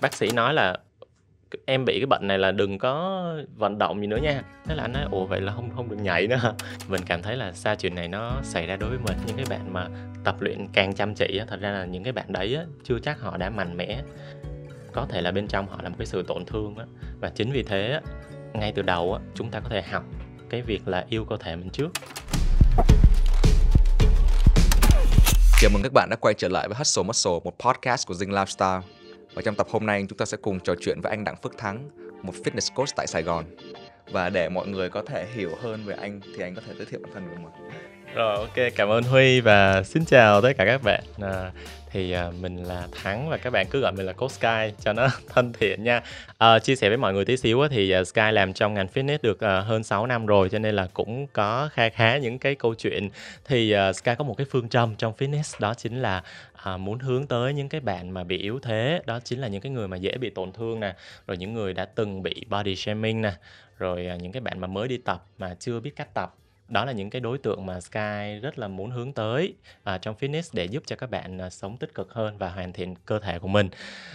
bác sĩ nói là em bị cái bệnh này là đừng có vận động gì nữa nha. Thế là anh nói ủa vậy là không không được nhảy nữa. Hả mình cảm thấy là sao chuyện này nó xảy ra đối với mình? Những cái bạn mà tập luyện càng chăm chỉ thật ra là những cái bạn đấy chưa chắc họ đã mạnh mẽ. Có thể là bên trong họ là một cái sự tổn thương á. và chính vì thế ngay từ đầu chúng ta có thể học cái việc là yêu cơ thể mình trước. Chào mừng các bạn đã quay trở lại với Hustle Muscle, một podcast của Zing Lifestyle. Và trong tập hôm nay chúng ta sẽ cùng trò chuyện với anh Đặng Phước Thắng, một fitness coach tại Sài Gòn. Và để mọi người có thể hiểu hơn về anh thì anh có thể giới thiệu bản thân của mình. Rồi ok, cảm ơn Huy và xin chào tất cả các bạn. À, thì à, mình là Thắng và các bạn cứ gọi mình là Coach Sky cho nó thân thiện nha. À, chia sẻ với mọi người tí xíu á, thì à, Sky làm trong ngành fitness được à, hơn 6 năm rồi cho nên là cũng có kha khá những cái câu chuyện. Thì à, Sky có một cái phương châm trong fitness đó chính là à, muốn hướng tới những cái bạn mà bị yếu thế, đó chính là những cái người mà dễ bị tổn thương nè, rồi những người đã từng bị body shaming nè, rồi à, những cái bạn mà mới đi tập mà chưa biết cách tập đó là những cái đối tượng mà Sky rất là muốn hướng tới à, trong fitness để giúp cho các bạn à, sống tích cực hơn và hoàn thiện cơ thể của mình.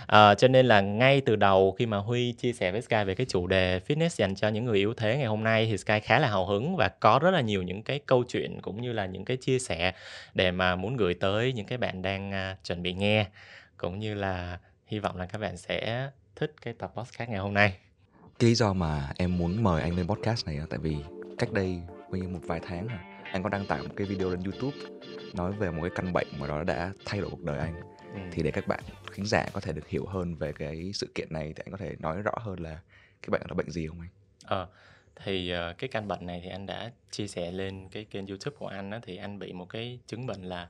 À, cho nên là ngay từ đầu khi mà Huy chia sẻ với Sky về cái chủ đề fitness dành cho những người yếu thế ngày hôm nay thì Sky khá là hào hứng và có rất là nhiều những cái câu chuyện cũng như là những cái chia sẻ để mà muốn gửi tới những cái bạn đang à, chuẩn bị nghe cũng như là hy vọng là các bạn sẽ thích cái tập podcast ngày hôm nay. Cái lý do mà em muốn mời anh lên podcast này là tại vì cách đây nhiêu một vài tháng rồi anh có đăng tải một cái video lên YouTube nói về một cái căn bệnh mà đó đã thay đổi cuộc đời anh ừ. thì để các bạn khán giả có thể được hiểu hơn về cái sự kiện này thì anh có thể nói rõ hơn là cái bệnh là bệnh gì không anh? Ờ thì uh, cái căn bệnh này thì anh đã chia sẻ lên cái kênh YouTube của anh á thì anh bị một cái chứng bệnh là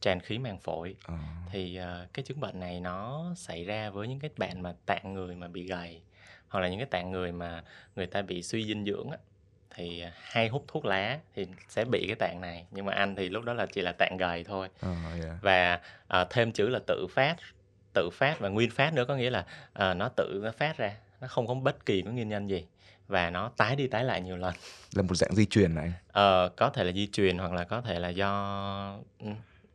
tràn khí màng phổi ờ. thì uh, cái chứng bệnh này nó xảy ra với những cái bạn mà tạng người mà bị gầy hoặc là những cái tạng người mà người ta bị suy dinh dưỡng á thì hay hút thuốc lá thì sẽ bị cái tạng này. Nhưng mà anh thì lúc đó là chỉ là tạng gầy thôi. Oh, yeah. và uh, thêm chữ là tự phát tự phát và nguyên phát nữa có nghĩa là uh, nó tự nó phát ra nó không có bất kỳ cái nguyên nhân gì. Và nó tái đi tái lại nhiều lần. Là một dạng di truyền này. Ờ, có thể là di truyền hoặc là có thể là do ừ,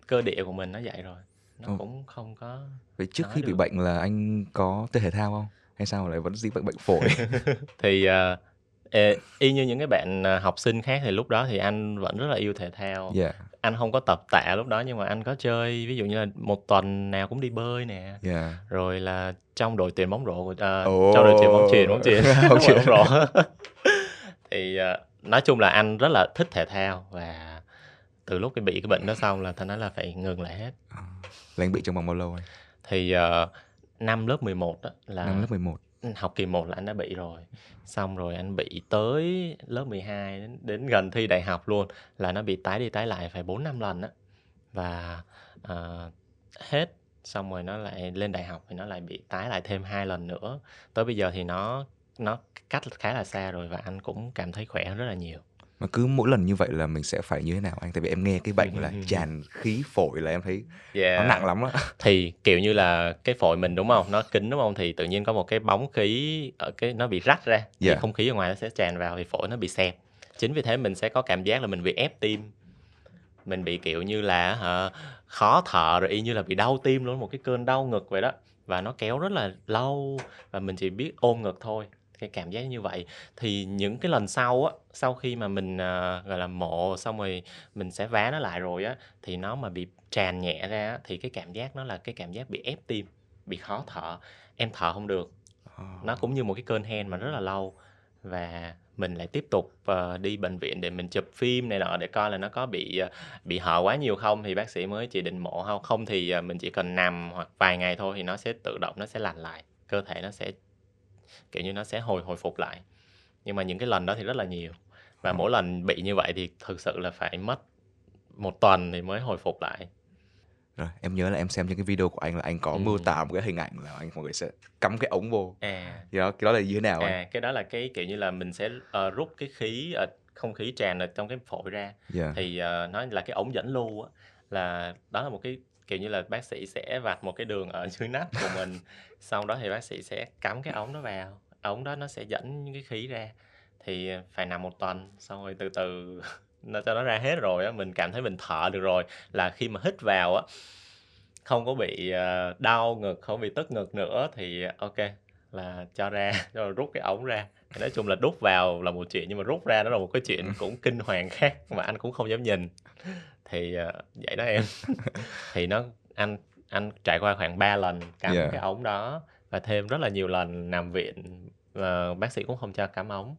cơ địa của mình nó vậy rồi. Nó ừ. cũng không có vậy trước khi được. bị bệnh là anh có chơi thể thao không? Hay sao lại vẫn dính bệnh bệnh phổi? Thì uh, Ê, y như những cái bạn à, học sinh khác thì lúc đó thì anh vẫn rất là yêu thể thao. Yeah. anh không có tập tạ lúc đó nhưng mà anh có chơi ví dụ như là một tuần nào cũng đi bơi nè. Yeah. rồi là trong đội tuyển bóng rổ uh, oh. trong đội tuyển bóng chuyền bóng chuyền. Bóng chuyền. Bóng rổ. Thì uh, nói chung là anh rất là thích thể thao và từ lúc cái bị cái bệnh đó xong là thành nói là phải ngừng lại hết. Là anh bị trong vòng bao lâu anh? Thì uh, năm lớp 11 đó là năm lớp 11 học kỳ 1 là anh đã bị rồi. Xong rồi anh bị tới lớp 12 đến, đến gần thi đại học luôn là nó bị tái đi tái lại phải 4 năm lần á. Và uh, hết xong rồi nó lại lên đại học thì nó lại bị tái lại thêm hai lần nữa. Tới bây giờ thì nó nó cách khá là xa rồi và anh cũng cảm thấy khỏe rất là nhiều mà cứ mỗi lần như vậy là mình sẽ phải như thế nào anh? Tại vì em nghe cái bệnh là tràn khí phổi là em thấy yeah. nó nặng lắm đó thì kiểu như là cái phổi mình đúng không? Nó kín đúng không? Thì tự nhiên có một cái bóng khí ở cái nó bị rách ra yeah. thì không khí ở ngoài nó sẽ tràn vào thì phổi nó bị xẹp. Chính vì thế mình sẽ có cảm giác là mình bị ép tim. Mình bị kiểu như là hả, khó thở rồi y như là bị đau tim luôn một cái cơn đau ngực vậy đó. Và nó kéo rất là lâu và mình chỉ biết ôm ngực thôi cái cảm giác như vậy. Thì những cái lần sau á sau khi mà mình uh, gọi là mộ xong rồi mình sẽ vá nó lại rồi á thì nó mà bị tràn nhẹ ra á, thì cái cảm giác nó là cái cảm giác bị ép tim bị khó thở. Em thở không được. Nó cũng như một cái cơn hen mà rất là lâu. Và mình lại tiếp tục uh, đi bệnh viện để mình chụp phim này nọ để coi là nó có bị uh, bị hở quá nhiều không. Thì bác sĩ mới chỉ định mổ. Không không thì uh, mình chỉ cần nằm hoặc vài ngày thôi thì nó sẽ tự động nó sẽ lành lại. Cơ thể nó sẽ kiểu như nó sẽ hồi hồi phục lại. Nhưng mà những cái lần đó thì rất là nhiều. Và mỗi lần bị như vậy thì thực sự là phải mất một tuần thì mới hồi phục lại. Rồi em nhớ là em xem những cái video của anh là anh có ừ. mô tả một cái hình ảnh là anh mọi người sẽ cắm cái ống vô. À. Thì đó cái đó là như thế nào à anh? cái đó là cái kiểu như là mình sẽ uh, rút cái khí uh, không khí tràn ở trong cái phổi ra. Yeah. thì uh, nó là cái ống dẫn lưu á. Là đó là một cái kiểu như là bác sĩ sẽ vạch một cái đường ở dưới nách của mình sau đó thì bác sĩ sẽ cắm cái ống đó vào. Ống đó nó sẽ dẫn những cái khí ra. Thì phải nằm một tuần xong rồi từ từ nó cho nó ra hết rồi á mình cảm thấy mình thở được rồi là khi mà hít vào á không có bị uh, đau ngực không bị tức ngực nữa thì ok là cho ra cho rút cái ống ra. Nói chung là đút vào là một chuyện nhưng mà rút ra nó là một cái chuyện ừ. cũng kinh hoàng khác mà anh cũng không dám nhìn thì uh, vậy đó em thì nó anh anh trải qua khoảng 3 lần cắm yeah. cái ống đó và thêm rất là nhiều lần nằm viện và bác sĩ cũng không cho cắm ống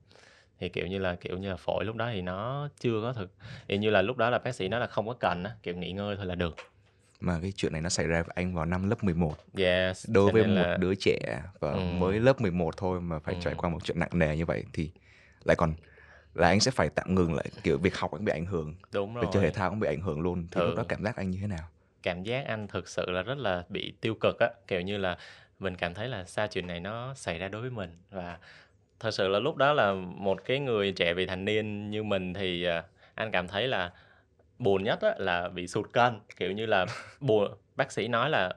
thì kiểu như là kiểu như là phổi lúc đó thì nó chưa có thực thì như là lúc đó là bác sĩ nói là không có cần á kiểu nghỉ ngơi thôi là được mà cái chuyện này nó xảy ra với anh vào năm lớp 11 yes, đối với một là... đứa trẻ và ừ. mới lớp 11 thôi mà phải ừ. trải qua một chuyện nặng nề như vậy thì lại còn là anh sẽ phải tạm ngừng lại kiểu việc học cũng bị ảnh hưởng. Đúng rồi việc chơi thể thao cũng bị ảnh hưởng luôn. Thì ừ. lúc đó cảm giác anh như thế nào? Cảm giác anh thực sự là rất là bị tiêu cực á. Kiểu như là mình cảm thấy là sao chuyện này nó xảy ra đối với mình. Và thật sự là lúc đó là một cái người trẻ vị thành niên như mình thì à, anh cảm thấy là buồn nhất á, là bị sụt cân. Kiểu như là buồn bác sĩ nói là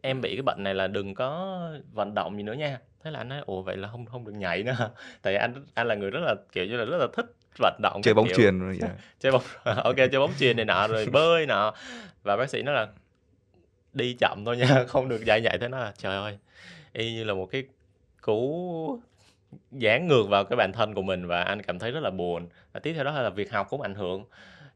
em bị cái bệnh này là đừng có vận động gì nữa nha thế là anh nói ủa vậy là không không được nhảy nữa tại anh anh là người rất là kiểu như là rất là thích vận động chơi bóng kiểu. chuyền rồi yeah. chơi bóng ok chơi bóng chuyền này nọ rồi bơi nọ. Và bác sĩ nói là đi chậm thôi nha không được dài nhảy. Thế nó là trời ơi y như là một cái cú dán ngược vào cái bản thân của mình và anh cảm thấy rất là buồn. Và tiếp theo đó là việc học cũng ảnh hưởng.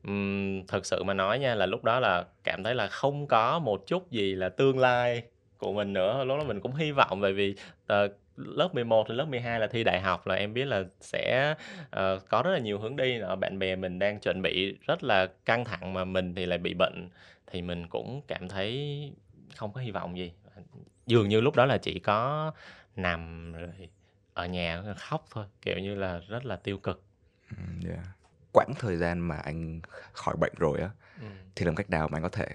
Ừm, thực sự mà nói nha là lúc đó là cảm thấy là không có một chút gì là tương lai của mình nữa, lúc đó mình cũng hy vọng bởi vì, ờ, lớp 11 đến lớp 12 là thi đại học là em biết là sẽ, ờ, có rất là nhiều hướng đi nọ, bạn bè mình đang chuẩn bị rất là căng thẳng mà mình thì lại bị bệnh, thì mình cũng cảm thấy không có hy vọng gì. dường như lúc đó là chỉ có nằm rồi ở nhà khóc thôi, kiểu như là, rất là tiêu cực. Yeah quãng thời gian mà anh khỏi bệnh rồi á ừ. thì làm cách nào mà anh có thể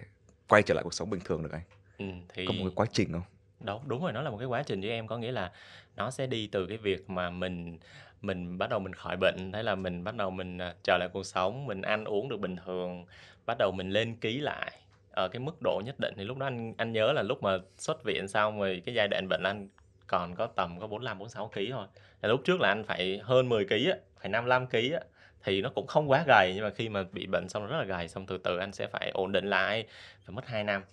quay trở lại cuộc sống bình thường được anh ừ, thì có một cái quá trình không? Đúng đúng rồi nó là một cái quá trình với em. Có nghĩa là nó sẽ đi từ cái việc mà mình mình bắt đầu mình khỏi bệnh thế là mình bắt đầu mình uh, trở lại cuộc sống mình ăn uống được bình thường bắt đầu mình lên ký lại ở cái mức độ nhất định. Thì lúc đó anh anh nhớ là lúc mà xuất viện xong rồi cái giai đoạn bệnh anh còn có tầm có 45 46 kg thôi. Là lúc trước là anh phải hơn 10 kg á, phải 55 kg á thì nó cũng không quá gầy. Nhưng mà khi mà bị bệnh xong rất là gầy xong từ từ anh sẽ phải ổn định lại phải mất 2 năm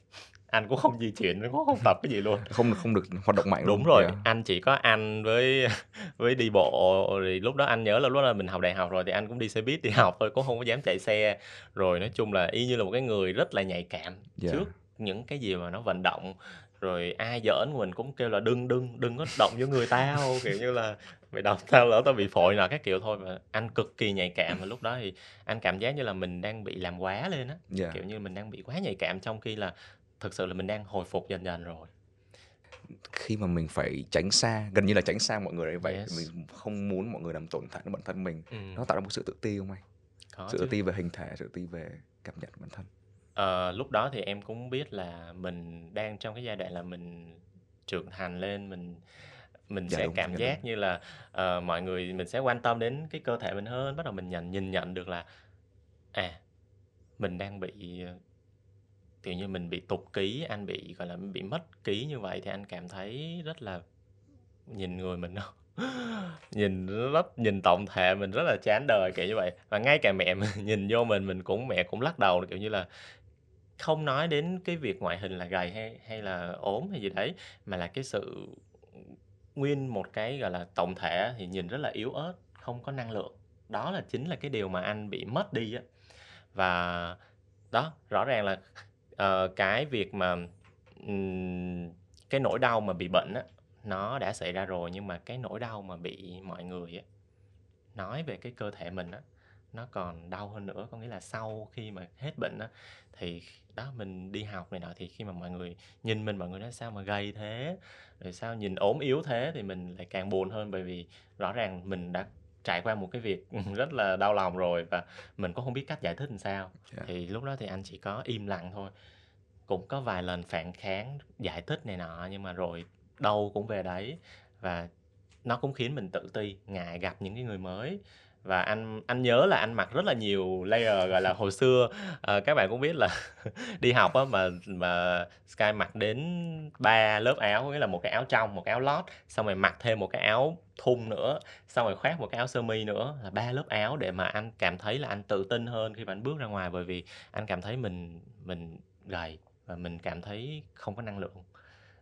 anh cũng không di chuyển nó cũng không tập cái gì luôn không không được hoạt động mạnh đúng luôn. rồi yeah. anh chỉ có ăn với với đi bộ rồi lúc đó anh nhớ là lúc đó mình học đại học rồi thì anh cũng đi xe buýt đi học thôi cũng không có dám chạy xe rồi nói chung là y như là một cái người rất là nhạy cảm yeah. trước những cái gì mà nó vận động rồi ai giỡn mình cũng kêu là đừng đừng đừng có động vô người tao kiểu như là mày đọc tao lỡ tao bị phổi nào các kiểu thôi mà anh cực kỳ nhạy cảm và lúc đó thì anh cảm giác như là mình đang bị làm quá lên á yeah. kiểu như mình đang bị quá nhạy cảm trong khi là thực sự là mình đang hồi phục dần dần rồi khi mà mình phải tránh xa gần như là tránh xa mọi người ấy vậy yes. mình không muốn mọi người làm tổn hại đến bản thân mình ừ. nó tạo ra một sự tự ti không anh Có sự chứ. tự ti về hình thể sự tự ti về cảm nhận bản thân Ờ, lúc đó thì em cũng biết là mình đang trong cái giai đoạn là mình trưởng thành lên, mình mình Dạ, sẽ đúng, cảm dạ, giác đúng. như là, ờ, mọi người mình sẽ quan tâm đến cái cơ thể mình hơn, bắt đầu mình nhận nhìn nhận được là, à, mình đang bị, tự nhiên mình bị tụt ký, anh bị, gọi là, bị mất ký như vậy thì anh cảm thấy rất là nhìn người mình nó nhìn rất nhìn tổng thể mình rất là chán đời, kiểu như vậy. Và ngay cả mẹ mình nhìn vô mình, mình cũng mẹ cũng lắc đầu, kiểu như là không nói đến cái việc ngoại hình là gầy hay hay là ốm hay gì đấy, mà là cái sự nguyên một cái, gọi là, tổng thể thì nhìn rất là yếu ớt, không có năng lượng. Đó là chính là cái điều mà anh bị mất đi á. Và đó, rõ ràng là, uh, cái việc mà, um, cái nỗi đau mà bị bệnh á, nó đã xảy ra rồi, nhưng mà cái nỗi đau mà bị mọi người á, nói về cái cơ thể mình á, nó còn đau hơn nữa. Có nghĩa là sau khi mà hết bệnh á, thì đó mình đi học này nọ thì khi mà mọi người nhìn mình mọi người nói sao mà gầy thế rồi sao nhìn ốm yếu thế thì mình lại càng buồn hơn bởi vì rõ ràng mình đã trải qua một cái việc rất là đau lòng rồi và mình cũng không biết cách giải thích làm sao yeah. Dạ. thì lúc đó thì anh chỉ có im lặng thôi cũng có vài lần phản kháng giải thích này nọ nhưng mà rồi đâu cũng về đấy và nó cũng khiến mình tự ti ngại gặp những cái người mới và anh anh nhớ là anh mặc rất là nhiều layer gọi là hồi xưa ờ, các bạn cũng biết là đi học á mà mà Sky mặc đến ba lớp áo nghĩa là một cái áo trong một cái áo lót xong rồi mặc thêm một cái áo thun nữa xong rồi khoác một cái áo sơ mi nữa là ba lớp áo để mà anh cảm thấy là anh tự tin hơn khi mà anh bước ra ngoài bởi vì anh cảm thấy mình mình gầy và mình cảm thấy không có năng lượng.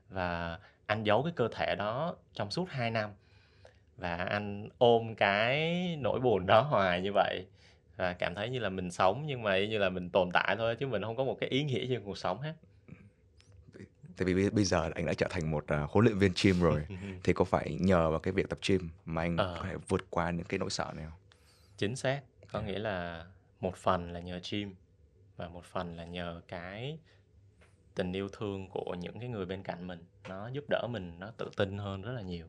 Và anh giấu cái cơ thể đó trong suốt 2 năm và anh ôm cái nỗi buồn đó hoài như vậy. Và cảm thấy như là mình sống nhưng mà như là mình tồn tại thôi chứ mình không có một cái ý nghĩa trên cuộc sống hết. Tại vì bây giờ anh đã trở thành một uh, huấn luyện viên gym rồi thì có phải nhờ vào cái việc tập gym mà anh ờ. có thể vượt qua những cái nỗi sợ này không? Chính xác có nghĩa là một phần là nhờ gym và một phần là nhờ cái tình yêu thương của những cái người bên cạnh mình. Nó giúp đỡ mình nó tự tin hơn rất là nhiều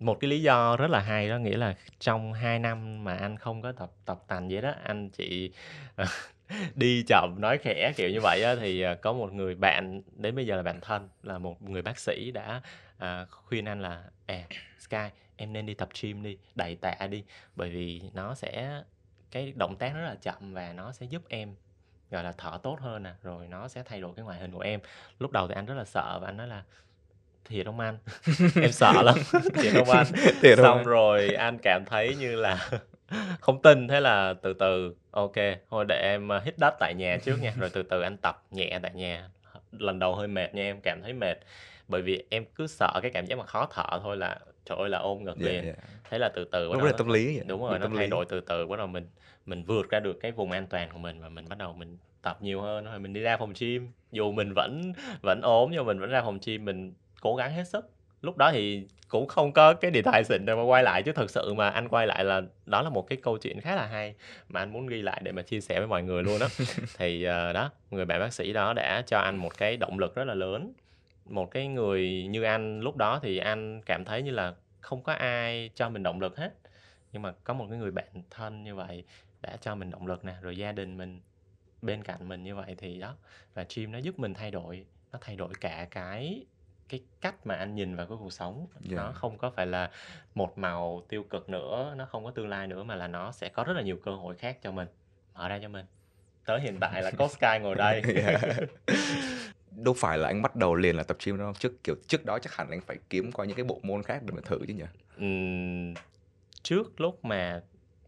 một cái lý do rất là hay đó nghĩa là trong 2 năm mà anh không có tập tập tành vậy đó anh chỉ ờ, đi chậm nói khẽ kiểu như vậy á, thì ờ, có một người bạn đến bây giờ là bạn thân là một người bác sĩ đã à, khuyên anh là à Sky em nên đi tập gym đi đẩy tạ đi bởi vì nó sẽ cái động tác rất là chậm và nó sẽ giúp em gọi là thở tốt hơn nè rồi nó sẽ thay đổi cái ngoại hình của em. Lúc đầu thì anh rất là sợ và anh nói là thiệt không anh? Em sợ lắm. Thiệt không anh? Thiệt xong không? rồi anh cảm thấy như là không tin thế là từ từ ok thôi để em ờ, hít đất tại nhà trước nha. Rồi từ từ anh tập nhẹ tại nhà. Lần đầu hơi mệt nha em cảm thấy mệt. Bởi vì em cứ sợ cái cảm giác mà khó thở thôi là trời ơi là ôm ngực yeah, liền. yeah. thế là từ từ nó là tâm lý vậy. đúng rồi nó thay lý. đổi từ từ bắt đầu mình mình vượt ra được cái vùng an toàn của mình và mình bắt đầu mình tập nhiều hơn. Rồi mình đi ra phòng gym. Dù mình vẫn vẫn ốm nhưng mình vẫn ra phòng gym mình cố gắng hết sức. Lúc đó thì cũng không có cái điện thoại xịn để mà quay lại chứ thực sự mà anh quay lại là đó là một cái câu chuyện khá là hay mà anh muốn ghi lại để mà chia sẻ với mọi người luôn đó thì uh, đó người bạn bác sĩ đó đã cho anh một cái động lực rất là lớn. Một cái người như anh lúc đó thì anh cảm thấy như là không có ai cho mình động lực hết. Nhưng mà có một cái người bạn thân như vậy đã cho mình động lực nè rồi gia đình mình bên cạnh mình như vậy thì đó và gym nó giúp mình thay đổi nó thay đổi cả cái cái cách mà anh nhìn vào cái cuộc sống yeah. nó không có phải là một màu tiêu cực nữa nó không có tương lai nữa mà là nó sẽ có rất là nhiều cơ hội khác cho mình mở ra cho mình. Tới hiện tại là có Sky ngồi đây. Đâu phải là anh bắt đầu liền là tập gym đâu trước kiểu trước đó chắc hẳn anh phải kiếm qua những cái bộ môn khác để mà thử chứ nhỉ? Uhm, trước lúc mà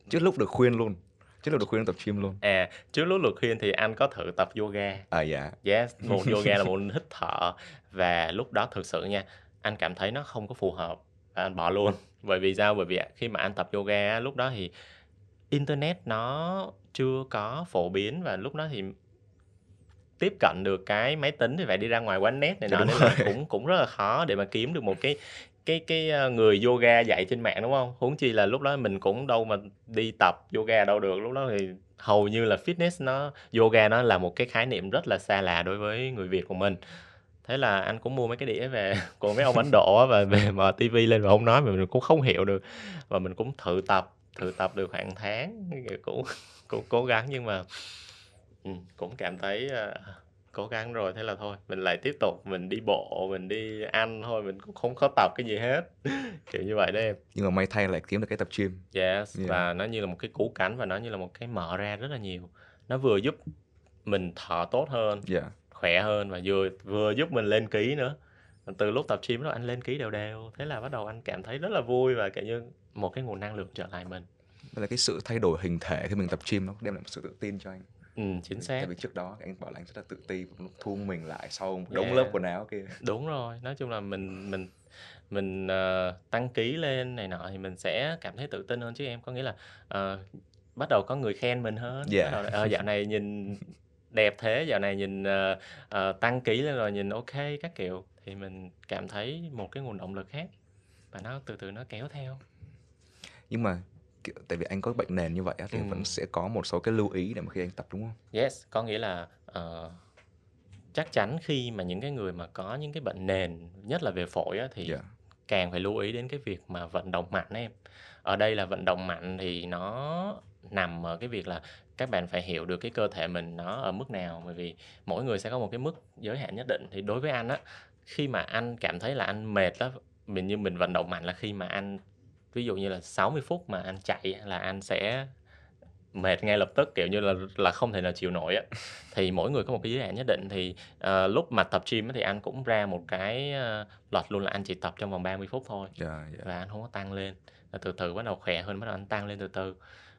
trước lúc được khuyên luôn trước lúc được khuyên tập gym luôn. À trước lúc được khuyên thì anh có thử tập yoga. À dạ. Yes một yoga là một hít thở. Và lúc đó thực sự nha anh cảm thấy nó không có phù hợp và anh bỏ luôn. Bởi vì sao? Bởi vì khi mà anh tập yoga lúc đó thì internet nó chưa có phổ biến và lúc đó thì tiếp cận được cái máy tính thì phải đi ra ngoài quán net này nọ nên là cũng cũng rất là khó để mà kiếm được một cái cái cái ờ, người yoga dạy trên mạng đúng không? Huống chi là lúc đó mình cũng đâu mà đi tập yoga đâu được lúc đó thì hầu như là fitness nó yoga nó là một cái khái niệm rất là xa lạ đối với người việt của mình. Thế là anh cũng mua mấy cái đĩa về của mấy ông ấn độ và về mở tivi lên và ông nói mà mình cũng không hiểu được. Và mình cũng thử tập thử tập được khoảng tháng cũng cũng cố gắng nhưng mà ừ, cũng cảm thấy uh, cố gắng rồi thế là thôi mình lại tiếp tục mình đi bộ mình đi ăn thôi mình cũng không có tập cái gì hết. Kiểu như vậy đó em. Nhưng mà may thay lại kiếm được cái tập gym. Yes yeah. và nó như là một cái cú cánh và nó như là một cái mở ra rất là nhiều. Nó vừa giúp mình thở tốt hơn yeah. khỏe hơn và vừa vừa giúp mình lên ký nữa. Từ lúc tập gym đó anh lên ký đều đều. Thế là bắt đầu anh cảm thấy rất là vui và kiểu như một cái nguồn năng lượng trở lại mình. Đây là cái sự thay đổi hình thể khi mình tập gym nó đem lại một sự tự tin cho anh Ừ, chính xác. Tại vì trước đó anh bảo là anh rất là tự ti thu mình lại sau một đống yeah. lớp quần áo kia. Đúng rồi, nói chung là mình mình mình uh, tăng ký lên này nọ thì mình sẽ cảm thấy tự tin hơn chứ em có nghĩa là uh, bắt đầu có người khen mình hơn. Yeah. Bắt đầu uh, dạo này nhìn đẹp thế, dạo này nhìn uh, uh, tăng ký lên rồi nhìn ok các kiểu thì mình cảm thấy một cái nguồn động lực khác và nó từ từ nó kéo theo. Nhưng mà kiểu tại vì anh có bệnh nền như vậy thì ừ. vẫn sẽ có một số cái lưu ý để mà khi anh tập đúng không? Yes, có nghĩa là uh, chắc chắn khi mà những cái người mà có những cái bệnh nền nhất là về phổi á, thì yeah. càng phải lưu ý đến cái việc mà vận động mạnh em. Ở đây là vận động mạnh thì nó nằm ở cái việc là các bạn phải hiểu được cái cơ thể mình nó ở mức nào bởi vì mỗi người sẽ có một cái mức giới hạn nhất định thì đối với anh á khi mà anh cảm thấy là anh mệt đó mình như mình vận động mạnh là khi mà anh ví dụ như là 60 phút mà anh chạy là anh sẽ mệt ngay lập tức kiểu như là là không thể nào chịu nổi á. Thì mỗi người có một cái giới hạn nhất định. Thì uh, lúc mà tập gym thì anh cũng ra một cái uh, luật luôn là anh chỉ tập trong vòng 30 phút thôi. Yeah, yeah. và anh không có tăng lên. Là từ từ bắt đầu khỏe hơn bắt đầu anh tăng lên từ từ.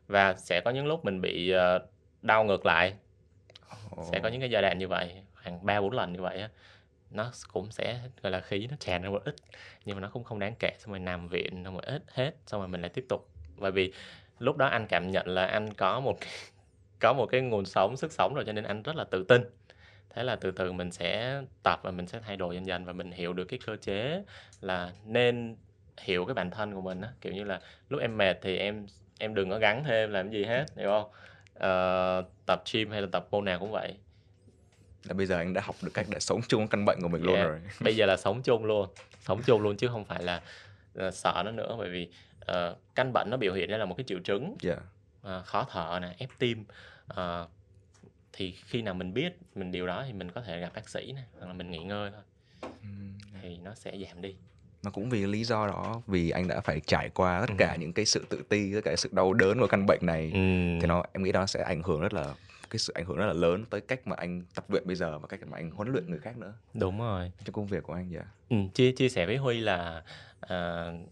Và sẽ có những lúc mình bị uh, đau ngược lại. Oh. sẽ có những cái giai đoạn như vậy khoảng ba bốn lần như vậy á nó cũng sẽ gọi là khí nó tràn ra một ít nhưng mà nó cũng không đáng kể. Xong rồi nằm viện xong rồi ít hết xong rồi mình lại tiếp tục. Bởi vì lúc đó anh cảm nhận là anh có một cái, có một cái nguồn sống sức sống rồi cho nên anh rất là tự tin. Thế là từ từ mình sẽ tập và mình sẽ thay đổi dần dần và mình hiểu được cái cơ chế là nên hiểu cái bản thân của mình á. Kiểu như là lúc em mệt thì em em đừng có gắn thêm làm gì hết hiểu không? Uh, tập gym hay là tập môn nào cũng vậy là bây giờ anh đã học được cách để sống chung căn bệnh của mình yeah. luôn rồi bây giờ là sống chung luôn sống chung luôn chứ không phải là uh, sợ nó nữa bởi vì uh, căn bệnh nó biểu hiện ra là một cái triệu chứng yeah. uh, khó thở nè ép tim uh, thì khi nào mình biết mình điều đó thì mình có thể gặp bác sĩ này hoặc là mình nghỉ ngơi thôi mm. thì nó sẽ giảm đi mà cũng vì lý do đó vì anh đã phải trải qua tất cả ừ. những cái sự tự ti tất cả sự đau đớn của căn bệnh này ừ. thì nó em nghĩ đó sẽ ảnh hưởng rất là cái sự ảnh hưởng rất là lớn tới cách mà anh tập luyện bây giờ và cách mà anh huấn luyện người khác nữa đúng rồi trong công việc của anh vậy ừ, chia chia sẻ với huy là uh,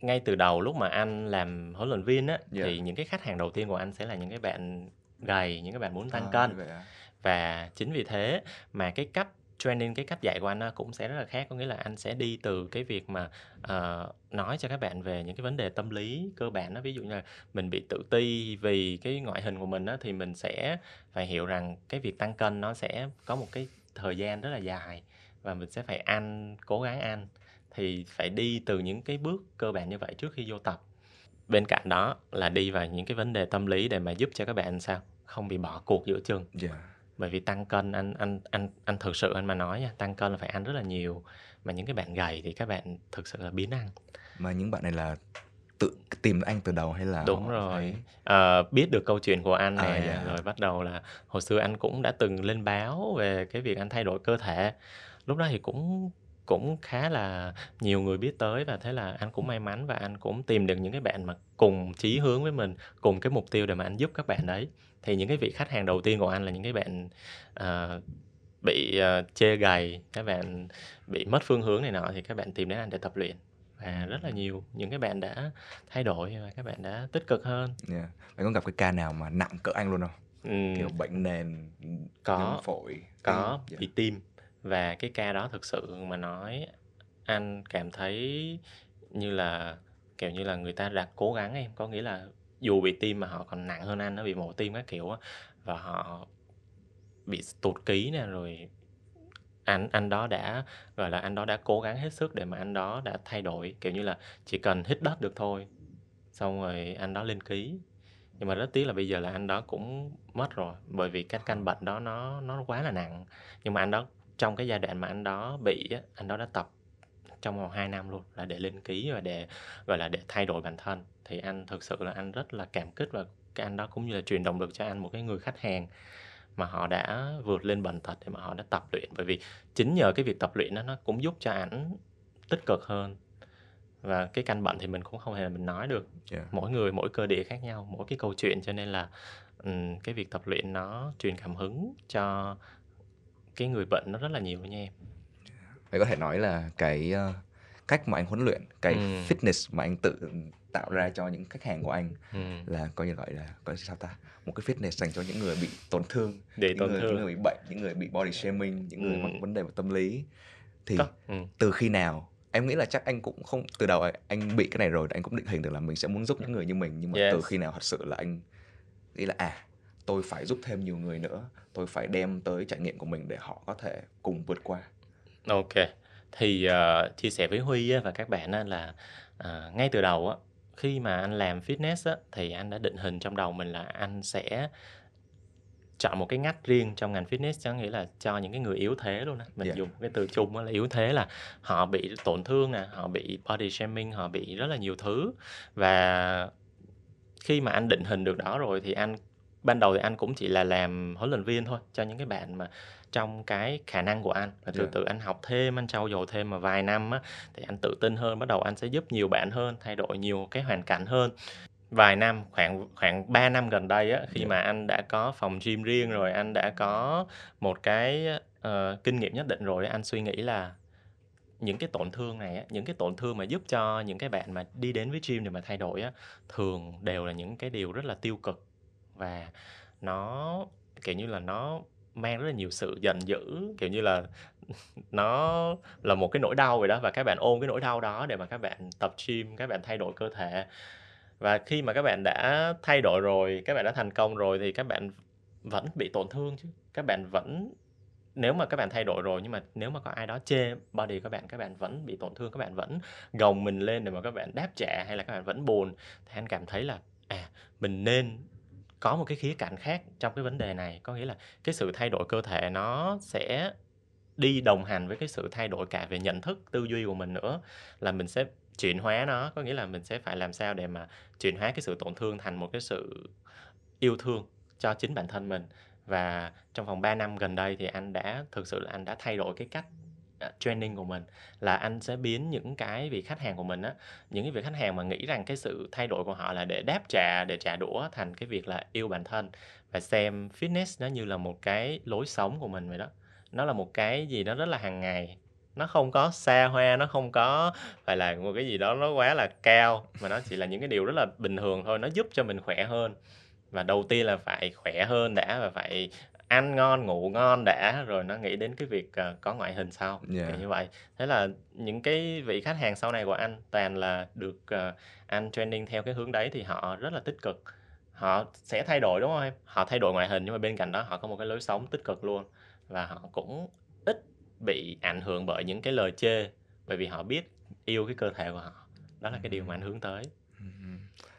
ngay từ đầu lúc mà anh làm huấn luyện viên á yeah. Dạ. thì những cái khách hàng đầu tiên của anh sẽ là những cái bạn gầy những cái bạn muốn tăng à, cân à? và chính vì thế mà cái cách training cái cách dạy của anh cũng sẽ rất là khác có nghĩa là anh sẽ đi từ cái việc mà uh, nói cho các bạn về những cái vấn đề tâm lý cơ bản đó. Ví dụ như là mình bị tự ti vì cái ngoại hình của mình đó, thì mình sẽ phải hiểu rằng cái việc tăng cân nó sẽ có một cái thời gian rất là dài và mình sẽ phải ăn cố gắng ăn thì phải đi từ những cái bước cơ bản như vậy trước khi vô tập. Bên cạnh đó là đi vào những cái vấn đề tâm lý để mà giúp cho các bạn sao? Không bị bỏ cuộc giữa chừng. Yeah bởi vì tăng cân anh anh anh anh thực sự anh mà nói nha tăng cân là phải ăn rất là nhiều. Mà những cái bạn gầy thì các bạn thực sự là biến ăn. Mà những bạn này là tự tìm anh từ đầu hay là đúng rồi. thấy... à, biết được câu chuyện của anh à, này dạ. rồi bắt đầu là hồi xưa anh cũng đã từng lên báo về cái việc anh thay đổi cơ thể. Lúc đó thì cũng cũng khá là nhiều người biết tới và thế là anh cũng may mắn và anh cũng tìm được những cái bạn mà cùng chí hướng với mình cùng cái mục tiêu để mà anh giúp các bạn đấy thì những cái vị khách hàng đầu tiên của anh là những cái bạn uh, bị uh, chê gầy các bạn bị mất phương hướng này nọ thì các bạn tìm đến anh để tập luyện và rất là nhiều những cái bạn đã thay đổi và các bạn đã tích cực hơn. Yeah. Bạn có gặp cái ca nào mà nặng cỡ anh luôn không? Ừ. Kiểu bệnh nền, có phổi, có tim. bị tim và cái ca đó thực sự mà nói, anh cảm thấy như là, kiểu như là người ta đã cố gắng em. Có nghĩa là dù bị tim mà họ còn nặng hơn anh nó bị mổ tim các kiểu á, và họ bị tụt ký nè, rồi anh anh đó đã, gọi là anh đó đã cố gắng hết sức để mà anh đó đã thay đổi. Kiểu như là chỉ cần hít đất được thôi, xong rồi anh đó lên ký. Nhưng mà rất tiếc là bây giờ là anh đó cũng mất rồi, bởi vì cái căn bệnh đó nó nó quá là nặng. Nhưng mà anh đó trong cái giai đoạn mà anh đó bị anh đó đã tập trong vòng 2 năm luôn là để lên ký và để gọi là để thay đổi bản thân. Thì anh thực sự là anh rất là cảm kích và cái anh đó cũng như là truyền động lực cho anh một cái người khách hàng mà họ đã vượt lên bệnh tật để mà họ đã tập luyện. Bởi vì chính nhờ cái việc tập luyện đó nó cũng giúp cho ảnh tích cực hơn. Và cái căn bệnh thì mình cũng không hề mình nói được. Yeah. mỗi người mỗi cơ địa khác nhau mỗi cái câu chuyện. Cho nên là um, cái việc tập luyện nó truyền cảm hứng cho cái người bệnh nó rất là nhiều nha em Vậy có thể nói là cái uh, cách mà anh huấn luyện, cái ừ. fitness mà anh tự tạo ra cho những khách hàng của anh ừ. là coi như gọi là coi sao ta một cái fitness dành cho những người bị tổn thương, để những tổn người, thương, những người bị bệnh, những người bị body shaming, những người ừ. mắc vấn đề về tâm lý thì ừ. từ khi nào em nghĩ là chắc anh cũng không từ đầu anh bị cái này rồi anh cũng định hình được là mình sẽ muốn giúp những người như mình nhưng mà yes. từ khi nào thật sự là anh nghĩ là à tôi phải giúp thêm nhiều người nữa tôi phải đem tới trải nghiệm của mình để họ có thể cùng vượt qua. Ok. Thì uh, chia sẻ với huy á, và các bạn á, là uh, ngay từ đầu á, khi mà anh làm fitness á, thì anh đã định hình trong đầu mình là anh sẽ chọn một cái ngách riêng trong ngành fitness có nghĩa là cho những cái người yếu thế luôn á. Mình yeah. dùng cái từ chung là yếu thế là họ bị tổn thương nè họ bị body shaming họ bị rất là nhiều thứ. Và khi mà anh định hình được đó rồi thì anh ban đầu thì anh cũng chỉ là làm huấn luyện viên thôi cho những cái bạn mà trong cái khả năng của anh và từ yeah. từ anh học thêm anh trau dồi thêm mà vài năm á thì anh tự tin hơn bắt đầu anh sẽ giúp nhiều bạn hơn thay đổi nhiều cái hoàn cảnh hơn vài năm khoảng khoảng 3 năm gần đây á khi yeah. mà anh đã có phòng gym riêng rồi anh đã có một cái uh, kinh nghiệm nhất định rồi anh suy nghĩ là những cái tổn thương này á, những cái tổn thương mà giúp cho những cái bạn mà đi đến với gym để mà thay đổi á thường đều là những cái điều rất là tiêu cực và nó kiểu như là nó mang rất là nhiều sự giận dữ kiểu như là nó là một cái nỗi đau vậy đó và các bạn ôm cái nỗi đau đó để mà các bạn tập gym các bạn thay đổi cơ thể và khi mà các bạn đã thay đổi rồi các bạn đã thành công rồi thì các bạn vẫn bị tổn thương chứ các bạn vẫn nếu mà các bạn thay đổi rồi nhưng mà nếu mà có ai đó chê body các bạn các bạn vẫn bị tổn thương các bạn vẫn gồng mình lên để mà các bạn đáp trả hay là các bạn vẫn buồn thì anh cảm thấy là à mình nên có một cái khía cạnh khác trong cái vấn đề này, có nghĩa là cái sự thay đổi cơ thể nó sẽ đi đồng hành với cái sự thay đổi cả về nhận thức, tư duy của mình nữa, là mình sẽ chuyển hóa nó. Có nghĩa là mình sẽ phải làm sao để mà chuyển hóa cái sự tổn thương thành một cái sự yêu thương cho chính bản thân mình. Và trong vòng 3 năm gần đây thì anh đã, thực sự là anh đã thay đổi cái cách Ờ, training của mình là anh sẽ biến những cái vị khách hàng của mình á, những cái vị khách hàng mà nghĩ rằng cái sự thay đổi của họ là để đáp trả, để trả đũa thành cái việc là yêu bản thân và xem fitness nó như là một cái lối sống của mình vậy đó. Nó là một cái gì đó rất là hàng ngày. Nó không có xa hoa, nó không có phải là một cái gì đó nó quá là cao, mà nó chỉ là những cái điều rất là bình thường thôi, nó giúp cho mình khỏe hơn. Và đầu tiên là phải khỏe hơn đã và phải ăn ngon ngủ ngon đã rồi nó nghĩ đến cái việc uh, có ngoại hình sau. Yeah. như vậy. Thế là những cái vị khách hàng sau này của anh toàn là được uh, anh training theo cái hướng đấy thì họ rất là tích cực. Họ sẽ thay đổi đúng không em? Họ thay đổi ngoại hình nhưng mà bên cạnh đó họ có một cái lối sống tích cực luôn. Và họ cũng ít bị ảnh hưởng bởi những cái lời chê bởi vì họ biết yêu cái cơ thể của họ. Đó là cái điều mà anh hướng tới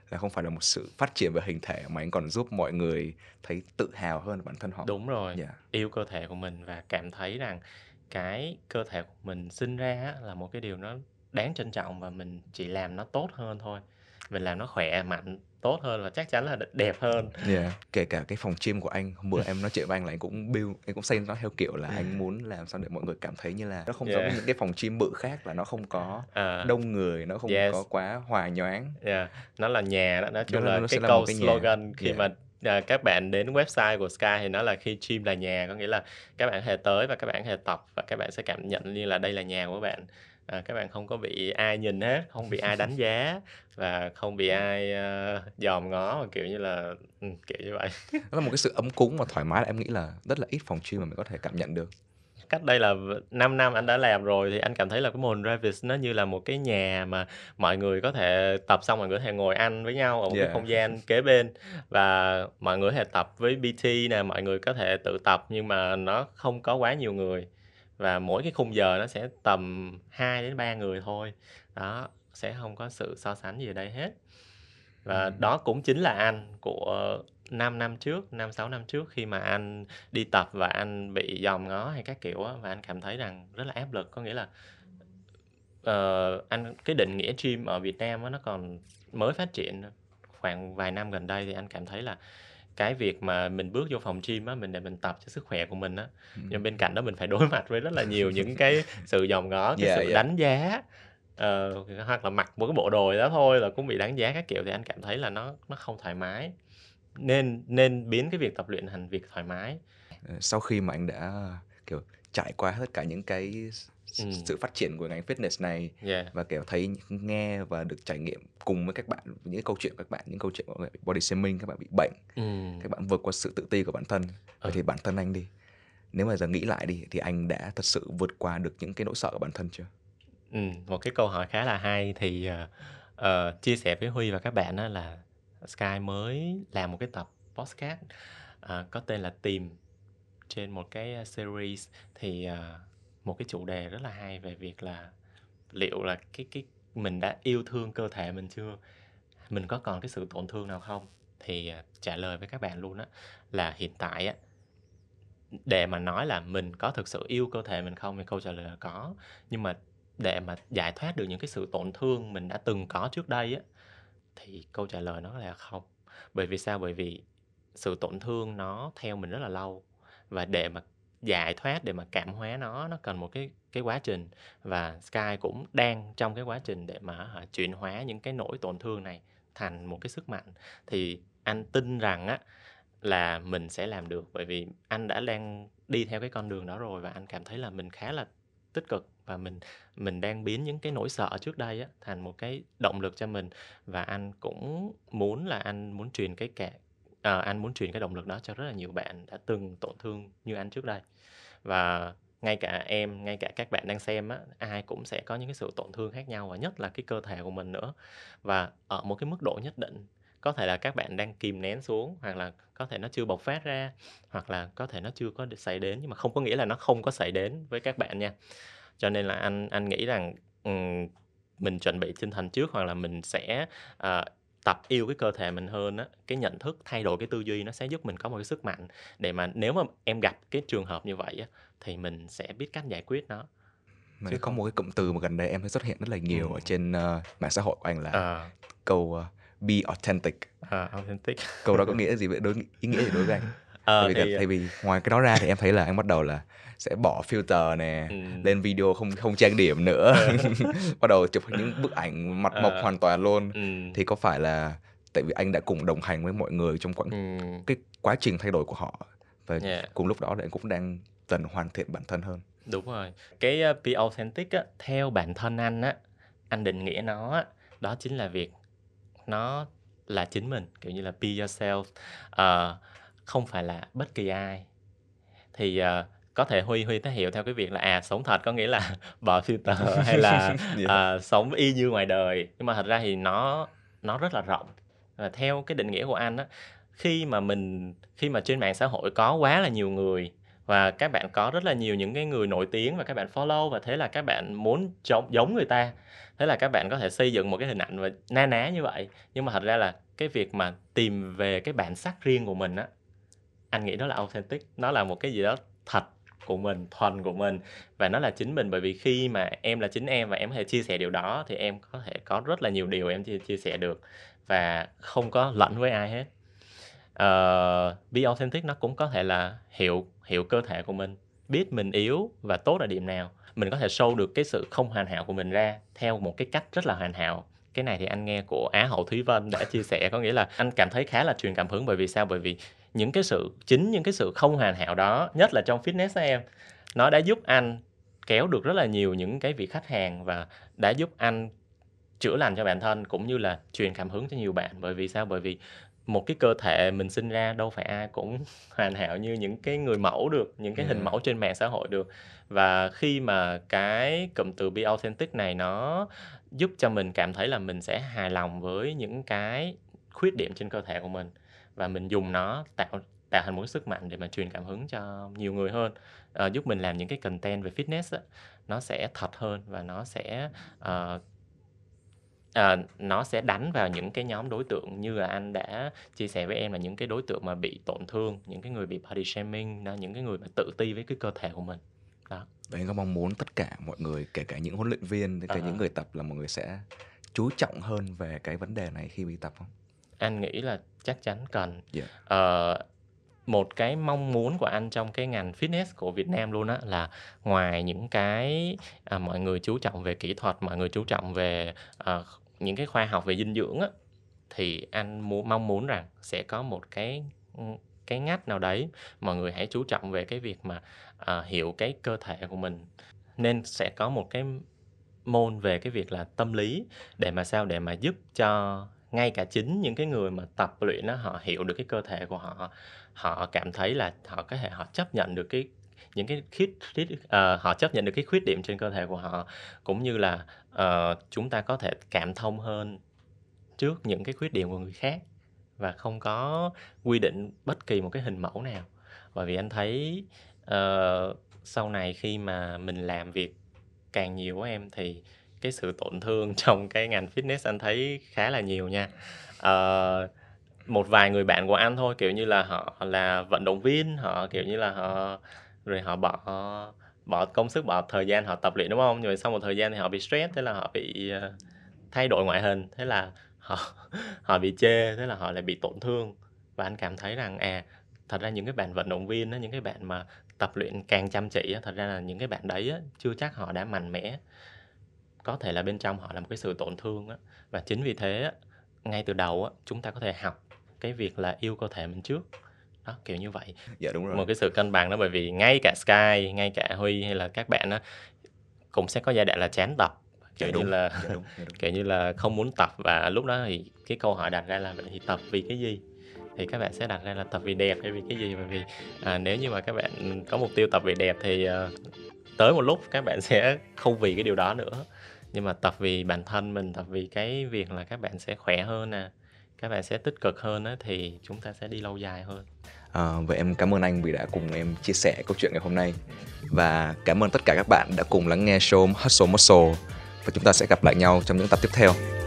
là không phải là một sự phát triển về hình thể mà anh còn giúp mọi người thấy tự hào hơn bản thân họ đúng rồi yeah. Dạ. yêu cơ thể của mình và cảm thấy rằng cái cơ thể của mình sinh ra là một cái điều nó đáng trân trọng và mình chỉ làm nó tốt hơn thôi mình làm nó khỏe mạnh tốt hơn và chắc chắn là đẹp hơn yeah. kể cả cái phòng gym của anh hôm bữa em nói chuyện với anh là anh cũng build anh cũng xây nó theo kiểu là anh muốn làm sao để mọi người cảm thấy như là nó không yeah. giống những cái phòng gym bự khác là nó không có à. đông người nó không yes. có quá hòa nhoáng yeah. nó là nhà đó nói chung là, là cái câu cái slogan nhà. khi yeah. mà à, các bạn đến website của Sky thì nó là khi gym là nhà có nghĩa là các bạn hề tới và các bạn hề tập và các bạn sẽ cảm nhận như là đây là nhà của bạn à, các bạn không có bị ai nhìn hết không bị ai đánh giá và không bị ai uh, dòm ngó kiểu như là ừ, kiểu như vậy. Đó là một cái sự ấm cúng và thoải mái em nghĩ là rất là ít phòng gym mà mình có thể cảm nhận được. Cách đây là 5 năm anh đã làm rồi thì anh cảm thấy là cái mô hình Ravis nó như là một cái nhà mà mọi người có thể tập xong mọi người có thể ngồi ăn với nhau ở một yeah. cái không gian kế bên và mọi người có thể tập với BT nè mọi người có thể tự tập nhưng mà nó không có quá nhiều người và mỗi cái khung giờ nó sẽ tầm 2 đến 3 người thôi. Đó sẽ không có sự so sánh gì ở đây hết. Và ừ. đó cũng chính là anh của 5 năm trước, 5 6 năm trước khi mà anh đi tập và anh bị dòm ngó hay các kiểu và anh cảm thấy rằng rất là áp lực, có nghĩa là uh, anh cái định nghĩa gym ở Việt Nam á nó còn mới phát triển khoảng vài năm gần đây thì anh cảm thấy là cái việc mà mình bước vô phòng gym á mình để mình tập cho sức khỏe của mình á ừ. nhưng bên cạnh đó mình phải đối mặt với rất là nhiều những cái sự dòm ngó cái yeah, sự yeah. đánh giá uh, hoặc là mặc một cái bộ đồ đó thôi là cũng bị đánh giá các kiểu thì anh cảm thấy là nó nó không thoải mái nên nên biến cái việc tập luyện thành việc thoải mái ờ, sau khi mà anh đã kiểu trải qua tất cả những cái ừ. sự phát triển của ngành fitness này yeah. và kiểu thấy nghe và được trải nghiệm cùng với các bạn những câu chuyện của các bạn những câu chuyện của body shaming các bạn bị bệnh ừ. các bạn vượt qua sự tự ti của bản thân ừ. thì bản thân anh đi nếu mà giờ nghĩ lại đi thì anh đã thật sự vượt qua được những cái nỗi sợ của bản thân chưa ừ, một cái câu hỏi khá là hay thì uh, uh, chia sẻ với Huy và các bạn đó là Sky mới làm một cái tập podcast uh, có tên là tìm trên một cái series thì uh, một cái chủ đề rất là hay về việc là liệu là cái cái mình đã yêu thương cơ thể mình chưa? Mình có còn cái sự tổn thương nào không? Thì à, trả lời với các bạn luôn á, là hiện tại á, để mà nói là mình có thực sự yêu cơ thể mình không thì câu trả lời là có. Nhưng mà để mà giải thoát được những cái sự tổn thương mình đã từng có trước đây á, thì câu trả lời nó là không. Bởi vì sao? Bởi vì sự tổn thương nó theo mình rất là lâu. Và để mà giải thoát để mà cảm hóa nó nó cần một cái cái quá trình. Và Sky cũng đang trong cái quá trình để mà hả, chuyển hóa những cái nỗi tổn thương này thành một cái sức mạnh. Thì anh tin rằng á là mình sẽ làm được bởi vì anh đã đang đi theo cái con đường đó rồi và anh cảm thấy là mình khá là tích cực và mình mình đang biến những cái nỗi sợ trước đây á thành một cái động lực cho mình. Và anh cũng muốn là anh muốn truyền cái cả à, anh muốn truyền cái động lực đó cho rất là nhiều bạn đã từng tổn thương như anh trước đây. Và ngay cả em ngay cả các bạn đang xem á ai cũng sẽ có những cái sự tổn thương khác nhau và nhất là cái cơ thể của mình nữa. Và ở một cái mức độ nhất định có thể là các bạn đang kìm nén xuống hoặc là có thể nó chưa bộc phát ra hoặc là có thể nó chưa có xảy đến nhưng mà không có nghĩa là nó không có xảy đến với các bạn nha. Cho nên là anh anh nghĩ rằng um, mình chuẩn bị tinh thần trước hoặc là mình sẽ uh, tập yêu cái cơ thể mình hơn á cái nhận thức thay đổi cái tư duy nó sẽ giúp mình có một cái sức mạnh để mà nếu mà em gặp cái trường hợp như vậy á thì mình sẽ biết cách giải quyết nó mà có không... một cái cụm từ mà gần đây em thấy xuất hiện rất là nhiều ừ. ở trên uh, mạng xã hội của anh là à. câu uh, be authentic. À, authentic. câu đó có nghĩa gì vậy? Đối ý nghĩa gì đối với anh? À, tại, vì, thì... tại vì ngoài cái đó ra thì em thấy là anh bắt đầu là sẽ bỏ filter nè ừ. lên video không không trang điểm nữa ừ. bắt đầu chụp những bức ảnh mặt mộc à. hoàn toàn luôn ừ. thì có phải là tại vì anh đã cùng đồng hành với mọi người trong quãng ừ. cái quá trình thay đổi của họ và yeah. cùng lúc đó thì anh cũng đang dần hoàn thiện bản thân hơn đúng rồi cái uh, be authentic á theo bản thân anh á anh định nghĩa nó á đó chính là việc nó là chính mình kiểu như là be yourself uh, không phải là bất kỳ ai. Thì uh, có thể huy huy thể hiểu theo cái việc là à sống thật có nghĩa là bỏ filter hay là yeah. Uh, sống y như ngoài đời. Nhưng mà thật ra thì nó nó rất là rộng. Và theo cái định nghĩa của anh á khi mà mình khi mà trên mạng xã hội có quá là nhiều người và các bạn có rất là nhiều những cái người nổi tiếng và các bạn follow và thế là các bạn muốn giống giống người ta thế là các bạn có thể xây dựng một cái hình ảnh và na ná như vậy. Nhưng mà thật ra là cái việc mà tìm về cái bản sắc riêng của mình á anh nghĩ đó là authentic nó là một cái gì đó thật của mình thuần của mình và nó là chính mình. Bởi vì khi mà em là chính em và em có thể chia sẻ điều đó thì em có thể có rất là nhiều điều em chia, chia sẻ được và không có lẫn với ai hết. Uh, be authentic nó cũng có thể là hiểu hiểu cơ thể của mình biết mình yếu và tốt ở điểm nào. Mình có thể show được cái sự không hoàn hảo của mình ra theo một cái cách rất là hoàn hảo. Cái này thì anh nghe của Á hậu Thúy Vân đã chia sẻ có nghĩa là anh cảm thấy khá là truyền cảm hứng. Bởi vì sao? Bởi vì những cái sự chính những cái sự không hoàn hảo đó nhất là trong fitness đó em nó đã giúp anh kéo được rất là nhiều những cái vị khách hàng và đã giúp anh chữa lành cho bản thân cũng như là truyền cảm hứng cho nhiều bạn. Bởi vì sao? Bởi vì một cái cơ thể mình sinh ra đâu phải ai cũng hoàn hảo như những cái người mẫu được những cái hình mẫu trên mạng xã hội được. Và khi mà cái cụm từ be authentic này nó giúp cho mình cảm thấy là mình sẽ hài lòng với những cái khuyết điểm trên cơ thể của mình và mình dùng nó tạo tạo thành một sức mạnh để mà truyền cảm hứng cho nhiều người hơn. Uh, giúp mình làm những cái content về fitness á, nó sẽ thật hơn và nó sẽ uh, à, nó sẽ đánh vào những cái nhóm đối tượng như là anh đã chia sẻ với em là những cái đối tượng mà bị tổn thương những cái người bị body shaming những cái người mà tự ti với cái cơ thể của mình. Đó. Và anh có mong muốn tất cả mọi người kể cả những huấn luyện viên kể cả uh-huh. những người tập là mọi người sẽ chú trọng hơn về cái vấn đề này khi đi tập không anh nghĩ là chắc chắn cần. Yeah. uh, một cái mong muốn của anh trong cái ngành fitness của Việt Nam luôn á là ngoài những cái à, mọi người chú trọng về kỹ thuật, mọi người chú trọng về à, những cái khoa học về dinh dưỡng á thì anh muốn mong muốn rằng sẽ có một cái cái ngách nào đấy mọi người hãy chú trọng về cái việc mà à, hiểu cái cơ thể của mình. Nên sẽ có một cái môn về cái việc là tâm lý để mà sao? Để mà giúp cho ngay cả chính những cái người mà tập luyện đó họ hiểu được cái cơ thể của họ họ cảm thấy là họ có thể họ chấp nhận được cái những cái khuyết, khuyết uh, họ chấp nhận được cái khuyết điểm trên cơ thể của họ cũng như là uh, chúng ta có thể cảm thông hơn trước những cái khuyết điểm của người khác và không có quy định bất kỳ một cái hình mẫu nào. Bởi vì anh thấy uh, sau này khi mà mình làm việc càng nhiều của em thì cái sự tổn thương trong cái ngành fitness anh thấy khá là nhiều nha. Uh, một vài người bạn của anh thôi kiểu như là họ là vận động viên họ kiểu như là họ rồi họ bỏ bỏ công sức bỏ thời gian họ tập luyện đúng không? Rồi sau một thời gian thì họ bị stress thế là họ bị ờ, thay đổi ngoại hình thế là họ họ bị chê thế là họ lại bị tổn thương. Và anh cảm thấy rằng à thật ra những cái bạn vận động viên đó, những cái bạn mà tập luyện càng chăm chỉ thật ra là những cái bạn đấy chưa chắc họ đã mạnh mẽ có thể là bên trong họ là một cái sự tổn thương và chính vì thế ngay từ đầu chúng ta có thể học cái việc là yêu cơ thể mình trước. Đó kiểu như vậy. Dạ đúng rồi. Một cái sự cân bằng đó bởi vì ngay cả Sky ngay cả Huy hay là các bạn đó cũng sẽ có giai đoạn là chán tập. Kiểu dạ, như đúng. là dạ, đúng. Dạ, đúng. kiểu như là không muốn tập và lúc đó thì cái câu hỏi đặt ra là vậy thì tập vì cái gì? Thì các bạn sẽ đặt ra là tập vì đẹp hay vì cái gì? Bởi vì à, nếu như mà các bạn có mục tiêu tập vì đẹp thì uh, tới một lúc các bạn sẽ không vì cái điều đó nữa nhưng mà tập vì bản thân mình tập vì cái việc là các bạn sẽ khỏe hơn nè các bạn sẽ tích cực hơn á, thì chúng ta sẽ đi lâu dài hơn. À, vậy em cảm ơn anh vì đã cùng em chia sẻ câu chuyện ngày hôm nay. Và cảm ơn tất cả các bạn đã cùng lắng nghe show Hustle Muscle. Và chúng ta sẽ gặp lại nhau trong những tập tiếp theo.